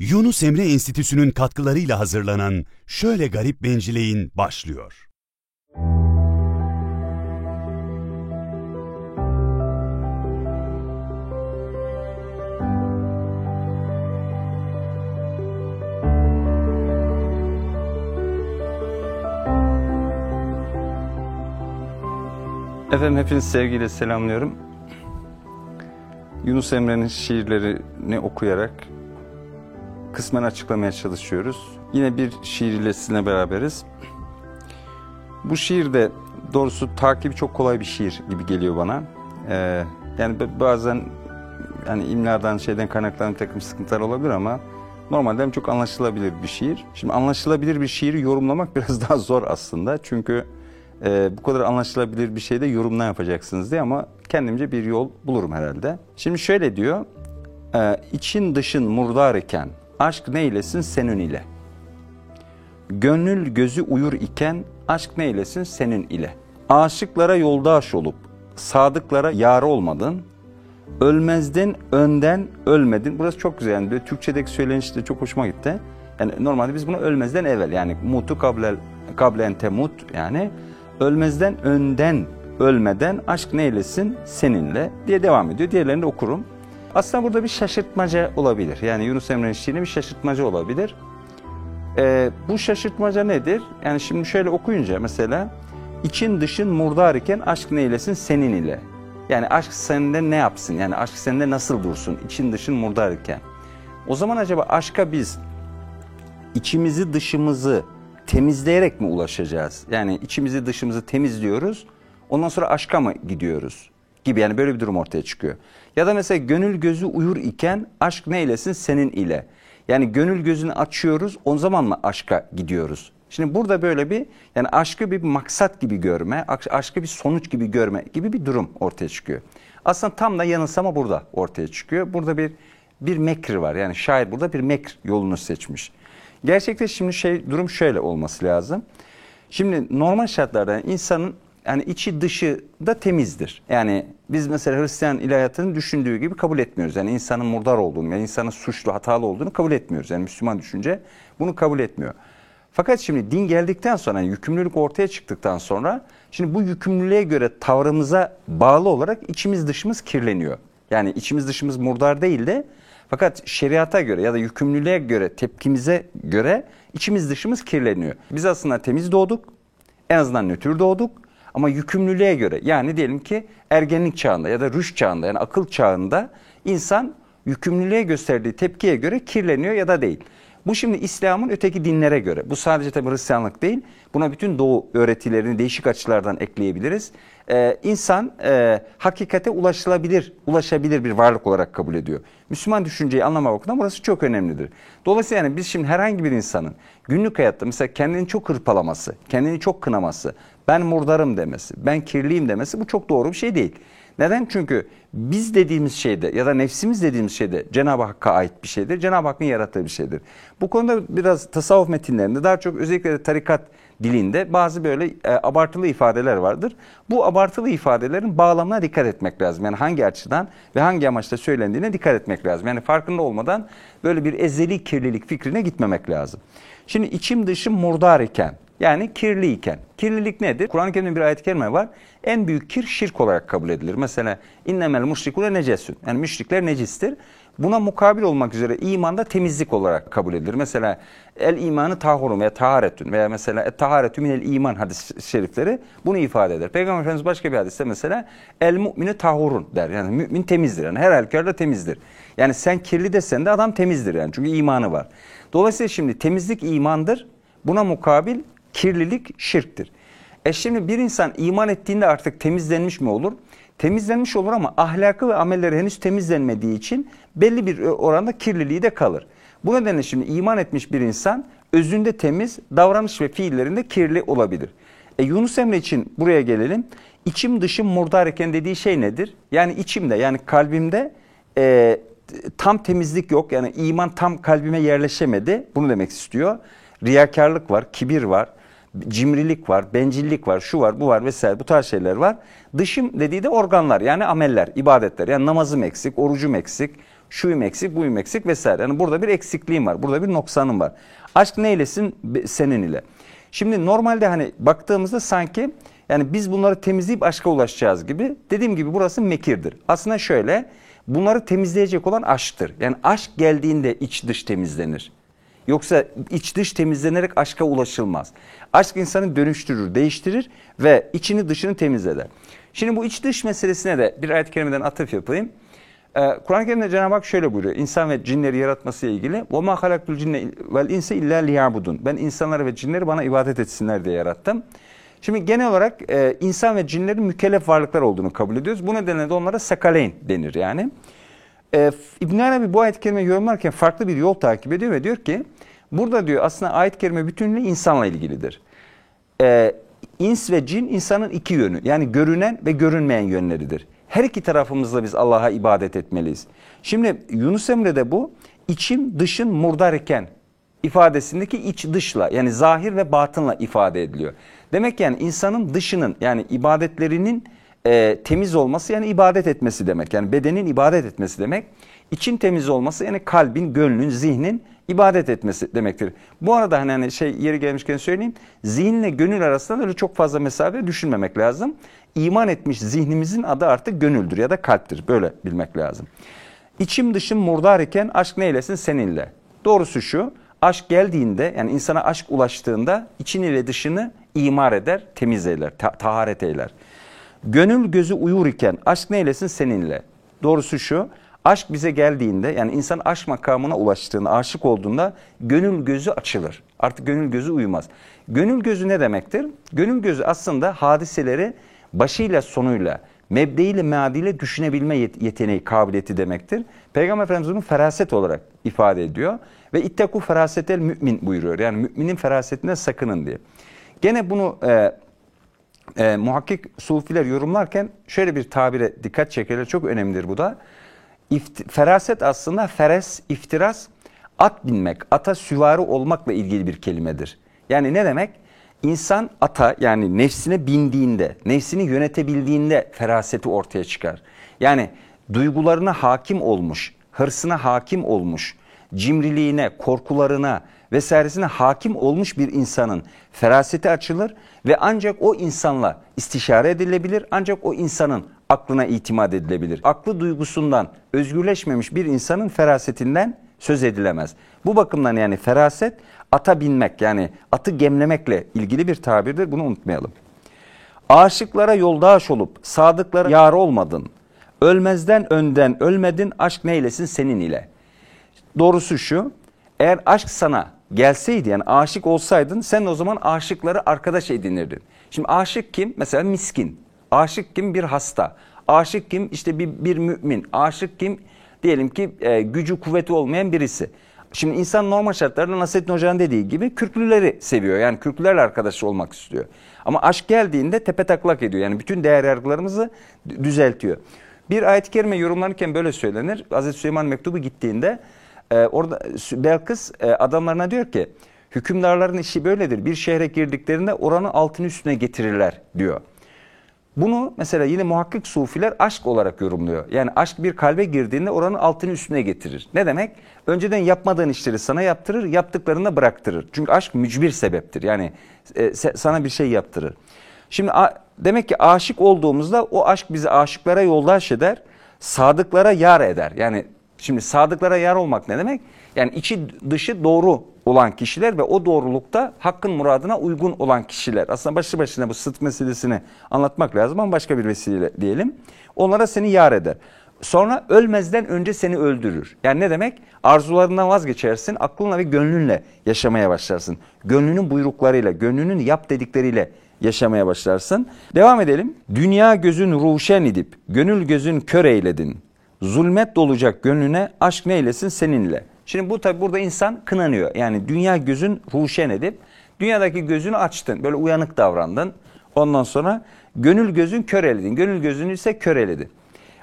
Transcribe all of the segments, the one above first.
Yunus Emre Enstitüsü'nün katkılarıyla hazırlanan Şöyle Garip Bencileyin başlıyor. Efendim hepiniz sevgiyle selamlıyorum. Yunus Emre'nin şiirlerini okuyarak kısmen açıklamaya çalışıyoruz. Yine bir şiir ile sizinle beraberiz. Bu şiir de doğrusu takibi çok kolay bir şiir gibi geliyor bana. Ee, yani bazen yani imladan şeyden kaynaklanan takım sıkıntılar olabilir ama normalde çok anlaşılabilir bir şiir. Şimdi anlaşılabilir bir şiiri yorumlamak biraz daha zor aslında. Çünkü e, bu kadar anlaşılabilir bir şeyde yorumla yapacaksınız diye ama kendimce bir yol bulurum herhalde. Şimdi şöyle diyor. E, için dışın murdar iken aşk neylesin senin ile. Gönül gözü uyur iken aşk neylesin senin ile. Aşıklara yoldaş olup sadıklara yar olmadın. Ölmezden önden ölmedin. Burası çok güzel yani Türkçedeki söyleniş de çok hoşuma gitti. Yani normalde biz bunu ölmezden evvel yani mutu kablel kablen temut yani ölmezden önden ölmeden aşk neylesin seninle diye devam ediyor. Diğerlerini de okurum. Aslında burada bir şaşırtmaca olabilir. Yani Yunus Emre'nin şiirinde bir şaşırtmaca olabilir. Ee, bu şaşırtmaca nedir? Yani şimdi şöyle okuyunca mesela için dışın murdar iken aşk neylesin senin ile. Yani aşk sende ne yapsın? Yani aşk sende nasıl dursun? İçin dışın murdar iken. O zaman acaba aşka biz içimizi dışımızı temizleyerek mi ulaşacağız? Yani içimizi dışımızı temizliyoruz. Ondan sonra aşka mı gidiyoruz? Gibi yani böyle bir durum ortaya çıkıyor. Ya da mesela gönül gözü uyur iken aşk neylesin senin ile. Yani gönül gözünü açıyoruz o zaman mı aşka gidiyoruz? Şimdi burada böyle bir yani aşkı bir maksat gibi görme, aşkı bir sonuç gibi görme gibi bir durum ortaya çıkıyor. Aslında tam da yanılsama burada ortaya çıkıyor. Burada bir bir mekr var. Yani şair burada bir mekr yolunu seçmiş. Gerçekte şimdi şey durum şöyle olması lazım. Şimdi normal şartlarda insanın yani içi dışı da temizdir. Yani biz mesela Hristiyan ilahiyatının düşündüğü gibi kabul etmiyoruz. Yani insanın murdar olduğunu, yani insanın suçlu, hatalı olduğunu kabul etmiyoruz. Yani Müslüman düşünce bunu kabul etmiyor. Fakat şimdi din geldikten sonra, yani yükümlülük ortaya çıktıktan sonra, şimdi bu yükümlülüğe göre tavrımıza bağlı olarak içimiz dışımız kirleniyor. Yani içimiz dışımız murdar değil de fakat şeriata göre ya da yükümlülüğe göre, tepkimize göre içimiz dışımız kirleniyor. Biz aslında temiz doğduk, en azından nötr doğduk ama yükümlülüğe göre yani diyelim ki ergenlik çağında ya da rüş çağında yani akıl çağında insan yükümlülüğe gösterdiği tepkiye göre kirleniyor ya da değil. Bu şimdi İslam'ın öteki dinlere göre. Bu sadece tabi Hristiyanlık değil. Buna bütün Doğu öğretilerini değişik açılardan ekleyebiliriz. Ee, insan e, hakikate ulaşılabilir, ulaşabilir bir varlık olarak kabul ediyor. Müslüman düşünceyi anlama bakımından burası çok önemlidir. Dolayısıyla yani biz şimdi herhangi bir insanın günlük hayatta mesela kendini çok hırpalaması, kendini çok kınaması, ben murdarım demesi, ben kirliyim demesi bu çok doğru bir şey değil. Neden? Çünkü biz dediğimiz şeyde ya da nefsimiz dediğimiz şeyde Cenab-ı Hakk'a ait bir şeydir. Cenab-ı Hakk'ın yarattığı bir şeydir. Bu konuda biraz tasavvuf metinlerinde daha çok özellikle de tarikat dilinde bazı böyle e, abartılı ifadeler vardır. Bu abartılı ifadelerin bağlamına dikkat etmek lazım. Yani hangi açıdan ve hangi amaçla söylendiğine dikkat etmek lazım. Yani farkında olmadan böyle bir ezeli kirlilik fikrine gitmemek lazım. Şimdi içim dışım murdar iken yani kirli iken. Kirlilik nedir? Kur'an-ı Kerim'de bir ayet-i kerime var. En büyük kir şirk olarak kabul edilir. Mesela innemel müşrikune necesün. Yani müşrikler necistir. Buna mukabil olmak üzere imanda temizlik olarak kabul edilir. Mesela el imanı tahurum veya taharetün veya mesela et taharetü minel iman hadis şerifleri bunu ifade eder. Peygamber Efendimiz başka bir hadiste mesela el mu'mini tahurun der. Yani mümin temizdir. Yani her halükarda temizdir. Yani sen kirli desen de adam temizdir yani. Çünkü imanı var. Dolayısıyla şimdi temizlik imandır. Buna mukabil kirlilik şirktir. E şimdi bir insan iman ettiğinde artık temizlenmiş mi olur? Temizlenmiş olur ama ahlakı ve amelleri henüz temizlenmediği için belli bir oranda kirliliği de kalır. Bu nedenle şimdi iman etmiş bir insan özünde temiz, davranış ve fiillerinde kirli olabilir. E Yunus Emre için buraya gelelim. İçim dışım murdarken dediği şey nedir? Yani içimde yani kalbimde e, tam temizlik yok. Yani iman tam kalbime yerleşemedi. Bunu demek istiyor. Riyakarlık var, kibir var, cimrilik var, bencillik var, şu var, bu var vesaire bu tarz şeyler var. Dışım dediği de organlar yani ameller, ibadetler. Yani namazım eksik, orucum eksik, Şuyum eksik, buyum eksik vesaire. Yani burada bir eksikliğim var. Burada bir noksanım var. Aşk neylesin? Senin ile. Şimdi normalde hani baktığımızda sanki yani biz bunları temizleyip aşka ulaşacağız gibi. Dediğim gibi burası mekirdir. Aslında şöyle bunları temizleyecek olan aşktır. Yani aşk geldiğinde iç dış temizlenir. Yoksa iç dış temizlenerek aşka ulaşılmaz. Aşk insanı dönüştürür, değiştirir ve içini dışını temizler. Şimdi bu iç dış meselesine de bir ayet-i kerimeden atıf yapayım. Ee, Kur'an-ı Kerim'de Cenab-ı Hak şöyle buyuruyor. İnsan ve cinleri yaratması ile ilgili. وَمَا خَلَقْتُ الْجِنَّ وَالْاِنْسَ اِلَّا لِيَعْبُدُونَ Ben insanları ve cinleri bana ibadet etsinler diye yarattım. Şimdi genel olarak e, insan ve cinlerin mükellef varlıklar olduğunu kabul ediyoruz. Bu nedenle de onlara sakaleyn denir yani. E, İbn Arabi bu ayet-i kerime yorumlarken farklı bir yol takip ediyor ve diyor ki burada diyor aslında ayet-i kerime bütünüyle insanla ilgilidir. E, ins ve cin insanın iki yönü yani görünen ve görünmeyen yönleridir. Her iki tarafımızda biz Allah'a ibadet etmeliyiz. Şimdi Yunus Emre'de bu içim dışın murdar iken ifadesindeki iç dışla yani zahir ve batınla ifade ediliyor. Demek yani insanın dışının yani ibadetlerinin e, temiz olması yani ibadet etmesi demek. Yani bedenin ibadet etmesi demek. İçin temiz olması yani kalbin, gönlün, zihnin ibadet etmesi demektir. Bu arada hani, hani şey yeri gelmişken söyleyeyim. Zihinle gönül arasında öyle çok fazla mesafe düşünmemek lazım. İman etmiş zihnimizin adı artık gönüldür ya da kalptir. Böyle bilmek lazım. İçim dışım murdar iken aşk neylesin seninle. Doğrusu şu. Aşk geldiğinde yani insana aşk ulaştığında içini ile dışını imar eder, temiz eyler, ta- taharet eyler. Gönül gözü uyur iken aşk neylesin seninle. Doğrusu şu. Aşk bize geldiğinde yani insan aşk makamına ulaştığında, aşık olduğunda gönül gözü açılır. Artık gönül gözü uyumaz. Gönül gözü ne demektir? Gönül gözü aslında hadiseleri başıyla sonuyla, mebdeyle meadiyle düşünebilme yet- yeteneği, kabiliyeti demektir. Peygamber Efendimiz bunu feraset olarak ifade ediyor. Ve itteku ferasetel mümin buyuruyor. Yani müminin ferasetinden sakının diye. Gene bunu e, e, muhakkik sufiler yorumlarken şöyle bir tabire dikkat çekerler. Çok önemlidir bu da. İfti- feraset aslında feres, iftiras, at binmek, ata süvari olmakla ilgili bir kelimedir. Yani ne demek? İnsan ata yani nefsine bindiğinde, nefsini yönetebildiğinde feraseti ortaya çıkar. Yani duygularına hakim olmuş, hırsına hakim olmuş, cimriliğine, korkularına vesairesine hakim olmuş bir insanın feraseti açılır ve ancak o insanla istişare edilebilir, ancak o insanın aklına itimat edilebilir. Aklı duygusundan özgürleşmemiş bir insanın ferasetinden söz edilemez. Bu bakımdan yani feraset ata binmek yani atı gemlemekle ilgili bir tabirdir. Bunu unutmayalım. Aşıklara yoldaş olup sadıklara yar olmadın. Ölmezden önden ölmedin aşk neylesin senin ile. Doğrusu şu eğer aşk sana gelseydi yani aşık olsaydın sen o zaman aşıkları arkadaş edinirdin. Şimdi aşık kim? Mesela miskin. Aşık kim? Bir hasta. Aşık kim? İşte bir, bir mümin. Aşık kim? Diyelim ki e, gücü kuvveti olmayan birisi. Şimdi insan normal şartlarda Nasrettin Hoca'nın dediği gibi kürklüleri seviyor. Yani kürklülerle arkadaş olmak istiyor. Ama aşk geldiğinde tepe taklak ediyor. Yani bütün değer yargılarımızı düzeltiyor. Bir ayet-i kerime yorumlanırken böyle söylenir. Hazreti Süleyman mektubu gittiğinde e, orada Belkıs e, adamlarına diyor ki hükümdarların işi böyledir. Bir şehre girdiklerinde oranı altın üstüne getirirler diyor. Bunu mesela yine muhakkik sufiler aşk olarak yorumluyor. Yani aşk bir kalbe girdiğinde oranın altını üstüne getirir. Ne demek? Önceden yapmadığın işleri sana yaptırır, yaptıklarını da bıraktırır. Çünkü aşk mücbir sebeptir. Yani e, sana bir şey yaptırır. Şimdi a- demek ki aşık olduğumuzda o aşk bizi aşıklara yoldaş eder, sadıklara yar eder. Yani şimdi sadıklara yar olmak ne demek? Yani içi dışı doğru olan kişiler ve o doğrulukta hakkın muradına uygun olan kişiler. Aslında başlı başına bu sıdk meselesini anlatmak lazım ama başka bir vesile diyelim. Onlara seni yar eder. Sonra ölmezden önce seni öldürür. Yani ne demek? Arzularından vazgeçersin, aklınla ve gönlünle yaşamaya başlarsın. Gönlünün buyruklarıyla, gönlünün yap dedikleriyle yaşamaya başlarsın. Devam edelim. Dünya gözün ruşen idip, gönül gözün kör eyledin. Zulmet dolacak gönlüne, aşk neylesin seninle. Şimdi bu tabi burada insan kınanıyor. Yani dünya gözün ruşen edip, dünyadaki gözünü açtın, böyle uyanık davrandın. Ondan sonra gönül gözün kör eyledin. Gönül gözünü ise kör eyledin.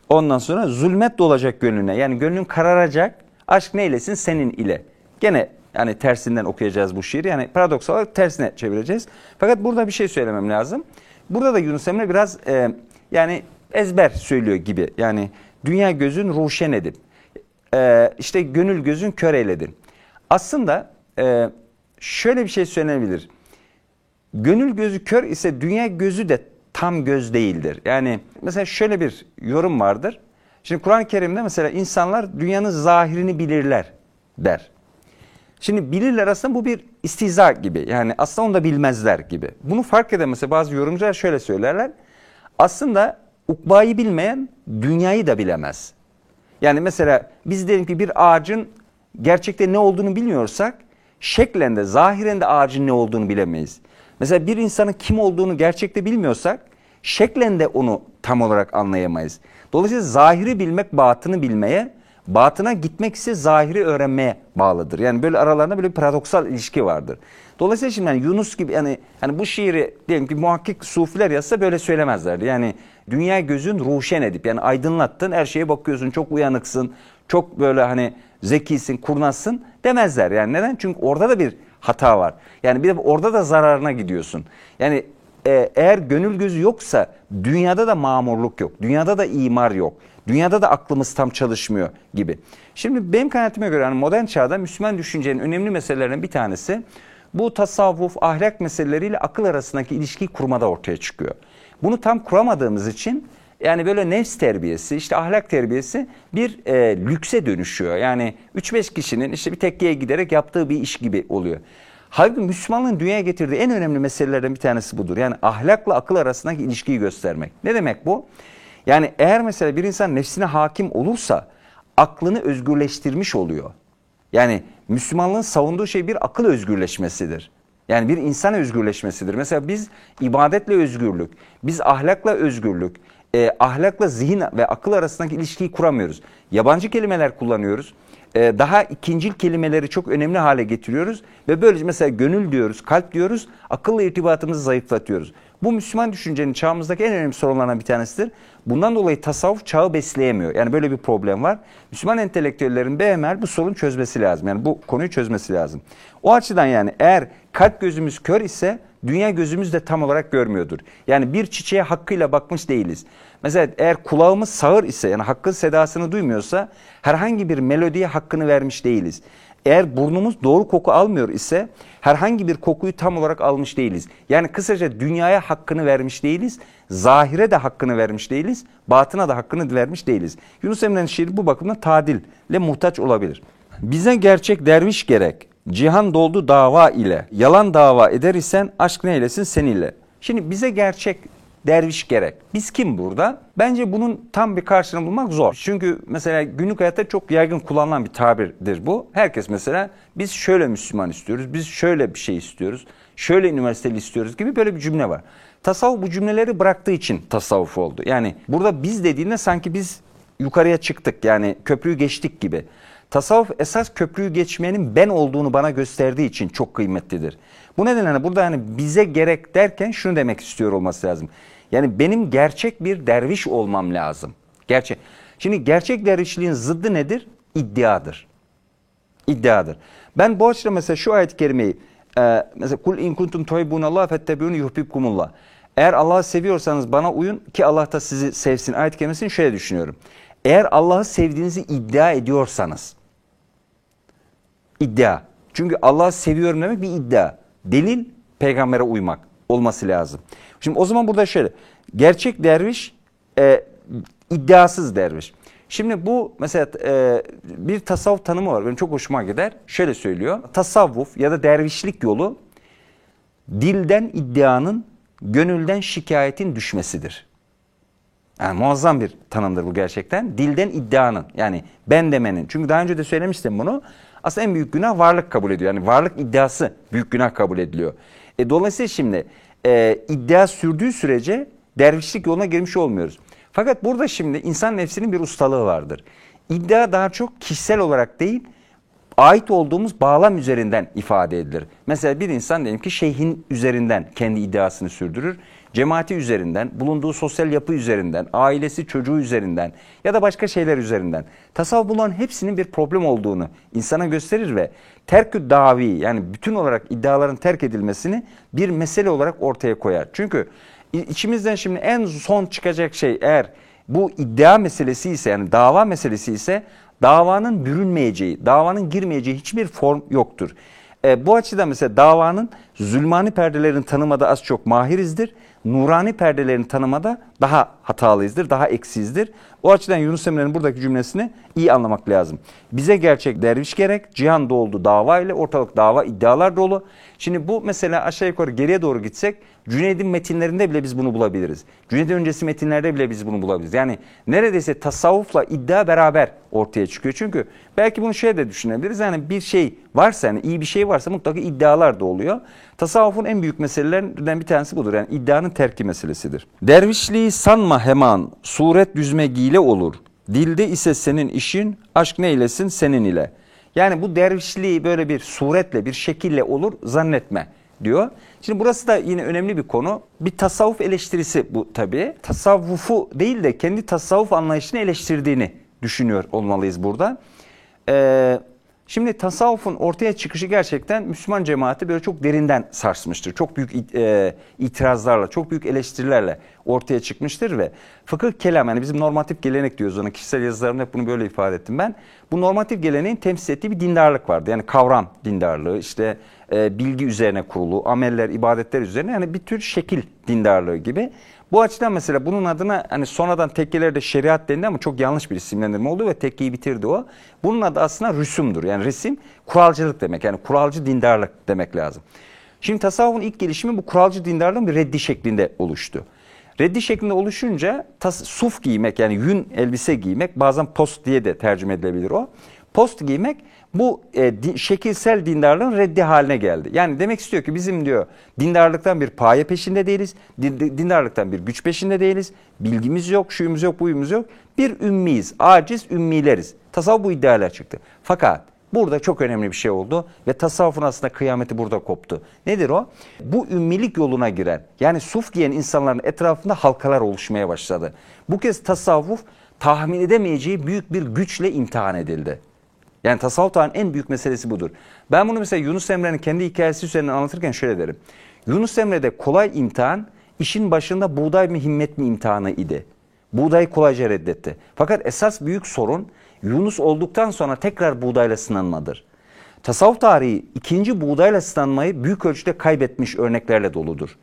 Ondan sonra zulmet dolacak gönlüne. Yani gönlün kararacak. Aşk neylesin senin ile. Gene yani tersinden okuyacağız bu şiiri. Yani paradoksal olarak tersine çevireceğiz. Fakat burada bir şey söylemem lazım. Burada da Yunus Emre biraz e, yani ezber söylüyor gibi. Yani dünya gözün ruşen edip. e, işte gönül gözün kör eyledin. Aslında e, şöyle bir şey söylenebilir. Gönül gözü kör ise dünya gözü de tam göz değildir. Yani mesela şöyle bir yorum vardır. Şimdi Kur'an-ı Kerim'de mesela insanlar dünyanın zahirini bilirler der. Şimdi bilirler aslında bu bir istihza gibi. Yani aslında onu da bilmezler gibi. Bunu fark eden mesela bazı yorumcular şöyle söylerler. Aslında ukbayı bilmeyen dünyayı da bilemez. Yani mesela biz diyelim ki bir ağacın gerçekte ne olduğunu bilmiyorsak şeklen de zahiren de ağacın ne olduğunu bilemeyiz. Mesela bir insanın kim olduğunu gerçekte bilmiyorsak şeklen de onu tam olarak anlayamayız. Dolayısıyla zahiri bilmek batını bilmeye, batına gitmek ise zahiri öğrenmeye bağlıdır. Yani böyle aralarında böyle bir paradoksal ilişki vardır. Dolayısıyla şimdi yani Yunus gibi yani hani bu şiiri diyelim ki muhakkik sufiler yazsa böyle söylemezlerdi. Yani dünya gözün ruşen edip yani aydınlattın her şeye bakıyorsun çok uyanıksın, çok böyle hani zekisin, kurnazsın demezler. Yani neden? Çünkü orada da bir hata var. Yani bir de orada da zararına gidiyorsun. Yani e, eğer gönül gözü yoksa dünyada da mamurluk yok. Dünyada da imar yok. Dünyada da aklımız tam çalışmıyor gibi. Şimdi benim kanaatime göre yani modern çağda Müslüman düşüncenin önemli meselelerinden bir tanesi bu tasavvuf, ahlak meseleleriyle akıl arasındaki ilişkiyi kurmada ortaya çıkıyor. Bunu tam kuramadığımız için yani böyle nefs terbiyesi, işte ahlak terbiyesi bir e, lükse dönüşüyor. Yani 3-5 kişinin işte bir tekkeye giderek yaptığı bir iş gibi oluyor. Halbuki Müslümanlığın dünyaya getirdiği en önemli meselelerden bir tanesi budur. Yani ahlakla akıl arasındaki ilişkiyi göstermek. Ne demek bu? Yani eğer mesela bir insan nefsine hakim olursa aklını özgürleştirmiş oluyor. Yani Müslümanlığın savunduğu şey bir akıl özgürleşmesidir. Yani bir insan özgürleşmesidir. Mesela biz ibadetle özgürlük, biz ahlakla özgürlük, e, ahlakla zihin ve akıl arasındaki ilişkiyi kuramıyoruz. Yabancı kelimeler kullanıyoruz. E, daha ikincil kelimeleri çok önemli hale getiriyoruz. Ve böylece mesela gönül diyoruz, kalp diyoruz, akılla irtibatımızı zayıflatıyoruz. Bu Müslüman düşüncenin çağımızdaki en önemli sorunlarından bir tanesidir. Bundan dolayı tasavvuf çağı besleyemiyor. Yani böyle bir problem var. Müslüman entelektüellerin BMR bu sorunu çözmesi lazım. Yani bu konuyu çözmesi lazım. O açıdan yani eğer kalp gözümüz kör ise dünya gözümüz de tam olarak görmüyordur. Yani bir çiçeğe hakkıyla bakmış değiliz. Mesela eğer kulağımız sağır ise yani hakkın sedasını duymuyorsa herhangi bir melodiye hakkını vermiş değiliz. Eğer burnumuz doğru koku almıyor ise herhangi bir kokuyu tam olarak almış değiliz. Yani kısaca dünyaya hakkını vermiş değiliz, zahire de hakkını vermiş değiliz, batına da hakkını vermiş değiliz. Yunus Emre'nin şiiri bu bakımdan tadille muhtaç olabilir. Bize gerçek derviş gerek, cihan doldu dava ile, yalan dava eder isen aşk neylesin seninle. Şimdi bize gerçek derviş gerek. Biz kim burada? Bence bunun tam bir karşılığını bulmak zor. Çünkü mesela günlük hayatta çok yaygın kullanılan bir tabirdir bu. Herkes mesela biz şöyle Müslüman istiyoruz, biz şöyle bir şey istiyoruz, şöyle üniversiteli istiyoruz gibi böyle bir cümle var. Tasavvuf bu cümleleri bıraktığı için tasavvuf oldu. Yani burada biz dediğinde sanki biz yukarıya çıktık yani köprüyü geçtik gibi. Tasavvuf esas köprüyü geçmenin ben olduğunu bana gösterdiği için çok kıymetlidir. Bu nedenle hani burada hani bize gerek derken şunu demek istiyor olması lazım. Yani benim gerçek bir derviş olmam lazım. Gerçek. Şimdi gerçek dervişliğin zıddı nedir? İddiadır. İddiadır. Ben bu açıdan mesela şu ayet-i kerimeyi e, mesela kul in kuntum tuhibbunallah fettebi'uni yuhibbukumullah. Eğer Allah'ı seviyorsanız bana uyun ki Allah da sizi sevsin. Ayet-i kerimesini şöyle düşünüyorum. Eğer Allah'ı sevdiğinizi iddia ediyorsanız iddia. Çünkü Allah'ı seviyorum demek bir iddia. Delil peygambere uymak olması lazım. Şimdi o zaman burada şöyle. Gerçek derviş e, iddiasız derviş. Şimdi bu mesela e, bir tasavvuf tanımı var. Benim çok hoşuma gider. Şöyle söylüyor. Tasavvuf ya da dervişlik yolu dilden iddianın, gönülden şikayetin düşmesidir. Yani muazzam bir tanımdır bu gerçekten. Dilden iddianın yani ben demenin. Çünkü daha önce de söylemiştim bunu. Aslında en büyük günah varlık kabul ediyor. Yani varlık iddiası büyük günah kabul ediliyor. E, dolayısıyla şimdi e, iddia sürdüğü sürece dervişlik yoluna girmiş olmuyoruz. Fakat burada şimdi insan nefsinin bir ustalığı vardır. İddia daha çok kişisel olarak değil, ait olduğumuz bağlam üzerinden ifade edilir. Mesela bir insan diyelim ki şeyhin üzerinden kendi iddiasını sürdürür. Cemaati üzerinden, bulunduğu sosyal yapı üzerinden, ailesi, çocuğu üzerinden ya da başka şeyler üzerinden. Tasavvuf bunların hepsinin bir problem olduğunu insana gösterir ve terkü davi yani bütün olarak iddiaların terk edilmesini bir mesele olarak ortaya koyar. Çünkü içimizden şimdi en son çıkacak şey eğer bu iddia meselesi ise yani dava meselesi ise davanın bürünmeyeceği, davanın girmeyeceği hiçbir form yoktur. E, bu açıdan mesela davanın zulmani perdelerini tanımada az çok mahirizdir. Nurani perdelerini tanımada daha hatalıyızdır, daha eksizdir. O açıdan Yunus Emre'nin buradaki cümlesini iyi anlamak lazım. Bize gerçek derviş gerek, cihan doldu dava ile, ortalık dava iddialar dolu. Şimdi bu mesela aşağı yukarı geriye doğru gitsek Cüneyd'in metinlerinde bile biz bunu bulabiliriz. Cüneyd öncesi metinlerde bile biz bunu bulabiliriz. Yani neredeyse tasavvufla iddia beraber ortaya çıkıyor. Çünkü belki bunu şöyle de düşünebiliriz. Yani bir şey varsa, yani iyi bir şey varsa mutlaka iddialar da oluyor. Tasavvufun en büyük meselelerinden bir tanesi budur. Yani iddianın terki meselesidir. Dervişliği sanma hemen, suret düzme gile olur. Dilde ise senin işin, aşk neylesin senin ile. Yani bu dervişliği böyle bir suretle, bir şekille olur zannetme diyor. Şimdi burası da yine önemli bir konu. Bir tasavvuf eleştirisi bu tabii. Tasavvufu değil de kendi tasavvuf anlayışını eleştirdiğini düşünüyor olmalıyız burada. Ee, şimdi tasavvufun ortaya çıkışı gerçekten Müslüman cemaati böyle çok derinden sarsmıştır. Çok büyük e, itirazlarla, çok büyük eleştirilerle ortaya çıkmıştır ve fıkıh kelam yani bizim normatif gelenek diyoruz ona kişisel yazılarımda hep bunu böyle ifade ettim ben. Bu normatif geleneğin temsil ettiği bir dindarlık vardı. Yani kavram dindarlığı, işte e, bilgi üzerine kurulu, ameller, ibadetler üzerine yani bir tür şekil dindarlığı gibi. Bu açıdan mesela bunun adına hani sonradan tekkelerde şeriat dendi ama çok yanlış bir isimlendirme oldu ve tekkeyi bitirdi o. Bunun adı aslında rüsumdur. Yani resim kuralcılık demek. Yani kuralcı dindarlık demek lazım. Şimdi tasavvufun ilk gelişimi bu kuralcı dindarlığın bir reddi şeklinde oluştu. Reddi şeklinde oluşunca tas, suf giymek yani yün elbise giymek bazen post diye de tercüme edilebilir o. Post giymek bu e, di, şekilsel dindarlığın reddi haline geldi. Yani demek istiyor ki bizim diyor dindarlıktan bir paye peşinde değiliz. Din, dindarlıktan bir güç peşinde değiliz. Bilgimiz yok, şuyumuz yok, buyumuz yok. Bir ümmiyiz, aciz ümmileriz. Tasavvuf bu iddialar çıktı. Fakat Burada çok önemli bir şey oldu ve tasavvufun aslında kıyameti burada koptu. Nedir o? Bu ümmilik yoluna giren yani suf giyen insanların etrafında halkalar oluşmaya başladı. Bu kez tasavvuf tahmin edemeyeceği büyük bir güçle imtihan edildi. Yani tasavvuf tarihin en büyük meselesi budur. Ben bunu mesela Yunus Emre'nin kendi hikayesi üzerinden anlatırken şöyle derim. Yunus Emre'de kolay imtihan işin başında buğday mı himmet mi imtihanı idi. Buğdayı kolayca reddetti. Fakat esas büyük sorun Yunus olduktan sonra tekrar buğdayla sınanmadır. Tasavvuf tarihi ikinci buğdayla sınanmayı büyük ölçüde kaybetmiş örneklerle doludur.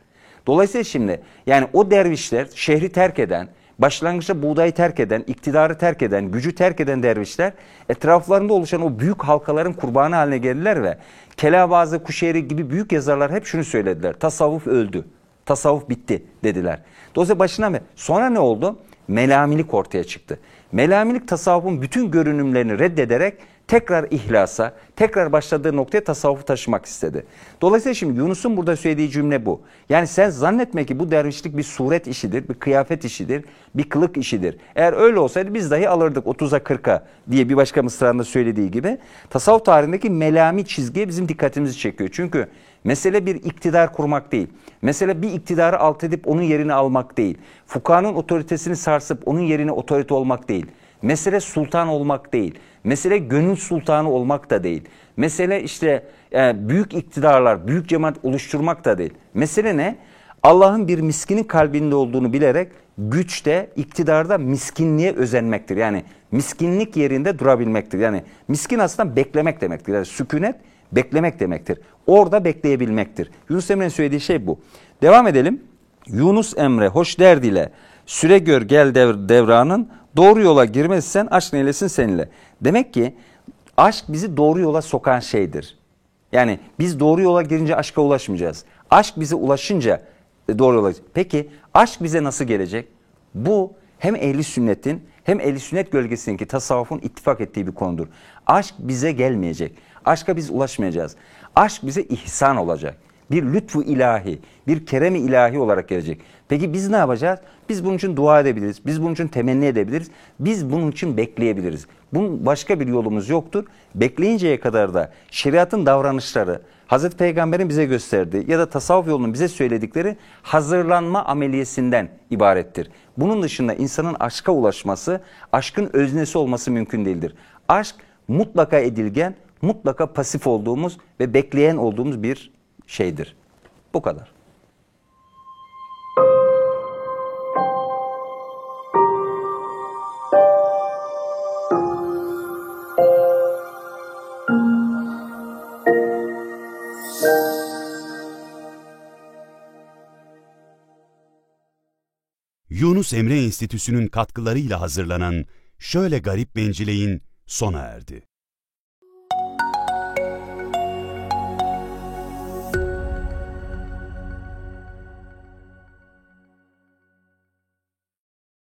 Dolayısıyla şimdi yani o dervişler şehri terk eden, başlangıçta buğdayı terk eden, iktidarı terk eden, gücü terk eden dervişler etraflarında oluşan o büyük halkaların kurbanı haline geldiler ve Kelabazı, Kuşehri gibi büyük yazarlar hep şunu söylediler. Tasavvuf öldü. Tasavvuf bitti dediler. Dolayısıyla başına mı? Sonra ne oldu? Melamilik ortaya çıktı. Melamilik tasavvufun bütün görünümlerini reddederek tekrar ihlasa, tekrar başladığı noktaya tasavvufu taşımak istedi. Dolayısıyla şimdi Yunus'un burada söylediği cümle bu. Yani sen zannetme ki bu dervişlik bir suret işidir, bir kıyafet işidir, bir kılık işidir. Eğer öyle olsaydı biz dahi alırdık 30'a 40'a diye bir başka mısranda söylediği gibi. Tasavvuf tarihindeki melami çizgiye bizim dikkatimizi çekiyor. Çünkü mesele bir iktidar kurmak değil. Mesele bir iktidarı alt edip onun yerini almak değil. Fukanın otoritesini sarsıp onun yerine otorite olmak değil. Mesele sultan olmak değil. Mesele gönül sultanı olmak da değil. Mesele işte e, büyük iktidarlar, büyük cemaat oluşturmak da değil. Mesele ne? Allah'ın bir miskinin kalbinde olduğunu bilerek güçte, iktidarda miskinliğe özenmektir. Yani miskinlik yerinde durabilmektir. Yani miskin aslında beklemek demektir. Yani sükunet beklemek demektir. Orada bekleyebilmektir. Yunus Emre'nin söylediği şey bu. Devam edelim. Yunus Emre hoş derdiyle süre gör gel devr, devranın doğru yola girmezsen aşk neylesin seninle. Demek ki aşk bizi doğru yola sokan şeydir. Yani biz doğru yola girince aşka ulaşmayacağız. Aşk bize ulaşınca e, doğru yola. Peki aşk bize nasıl gelecek? Bu hem ehli sünnetin hem ehli sünnet gölgesindeki tasavvufun ittifak ettiği bir konudur. Aşk bize gelmeyecek. Aşka biz ulaşmayacağız. Aşk bize ihsan olacak. Bir lütfu ilahi, bir keremi ilahi olarak gelecek. Peki biz ne yapacağız? Biz bunun için dua edebiliriz. Biz bunun için temenni edebiliriz. Biz bunun için bekleyebiliriz. Bunun başka bir yolumuz yoktur. Bekleyinceye kadar da şeriatın davranışları, Hazreti Peygamber'in bize gösterdiği ya da tasavvuf yolunun bize söyledikleri hazırlanma ameliyesinden ibarettir. Bunun dışında insanın aşka ulaşması, aşkın öznesi olması mümkün değildir. Aşk mutlaka edilgen, mutlaka pasif olduğumuz ve bekleyen olduğumuz bir şeydir. Bu kadar. Yunus Emre Enstitüsü'nün katkılarıyla hazırlanan Şöyle Garip Bencileyin sona erdi.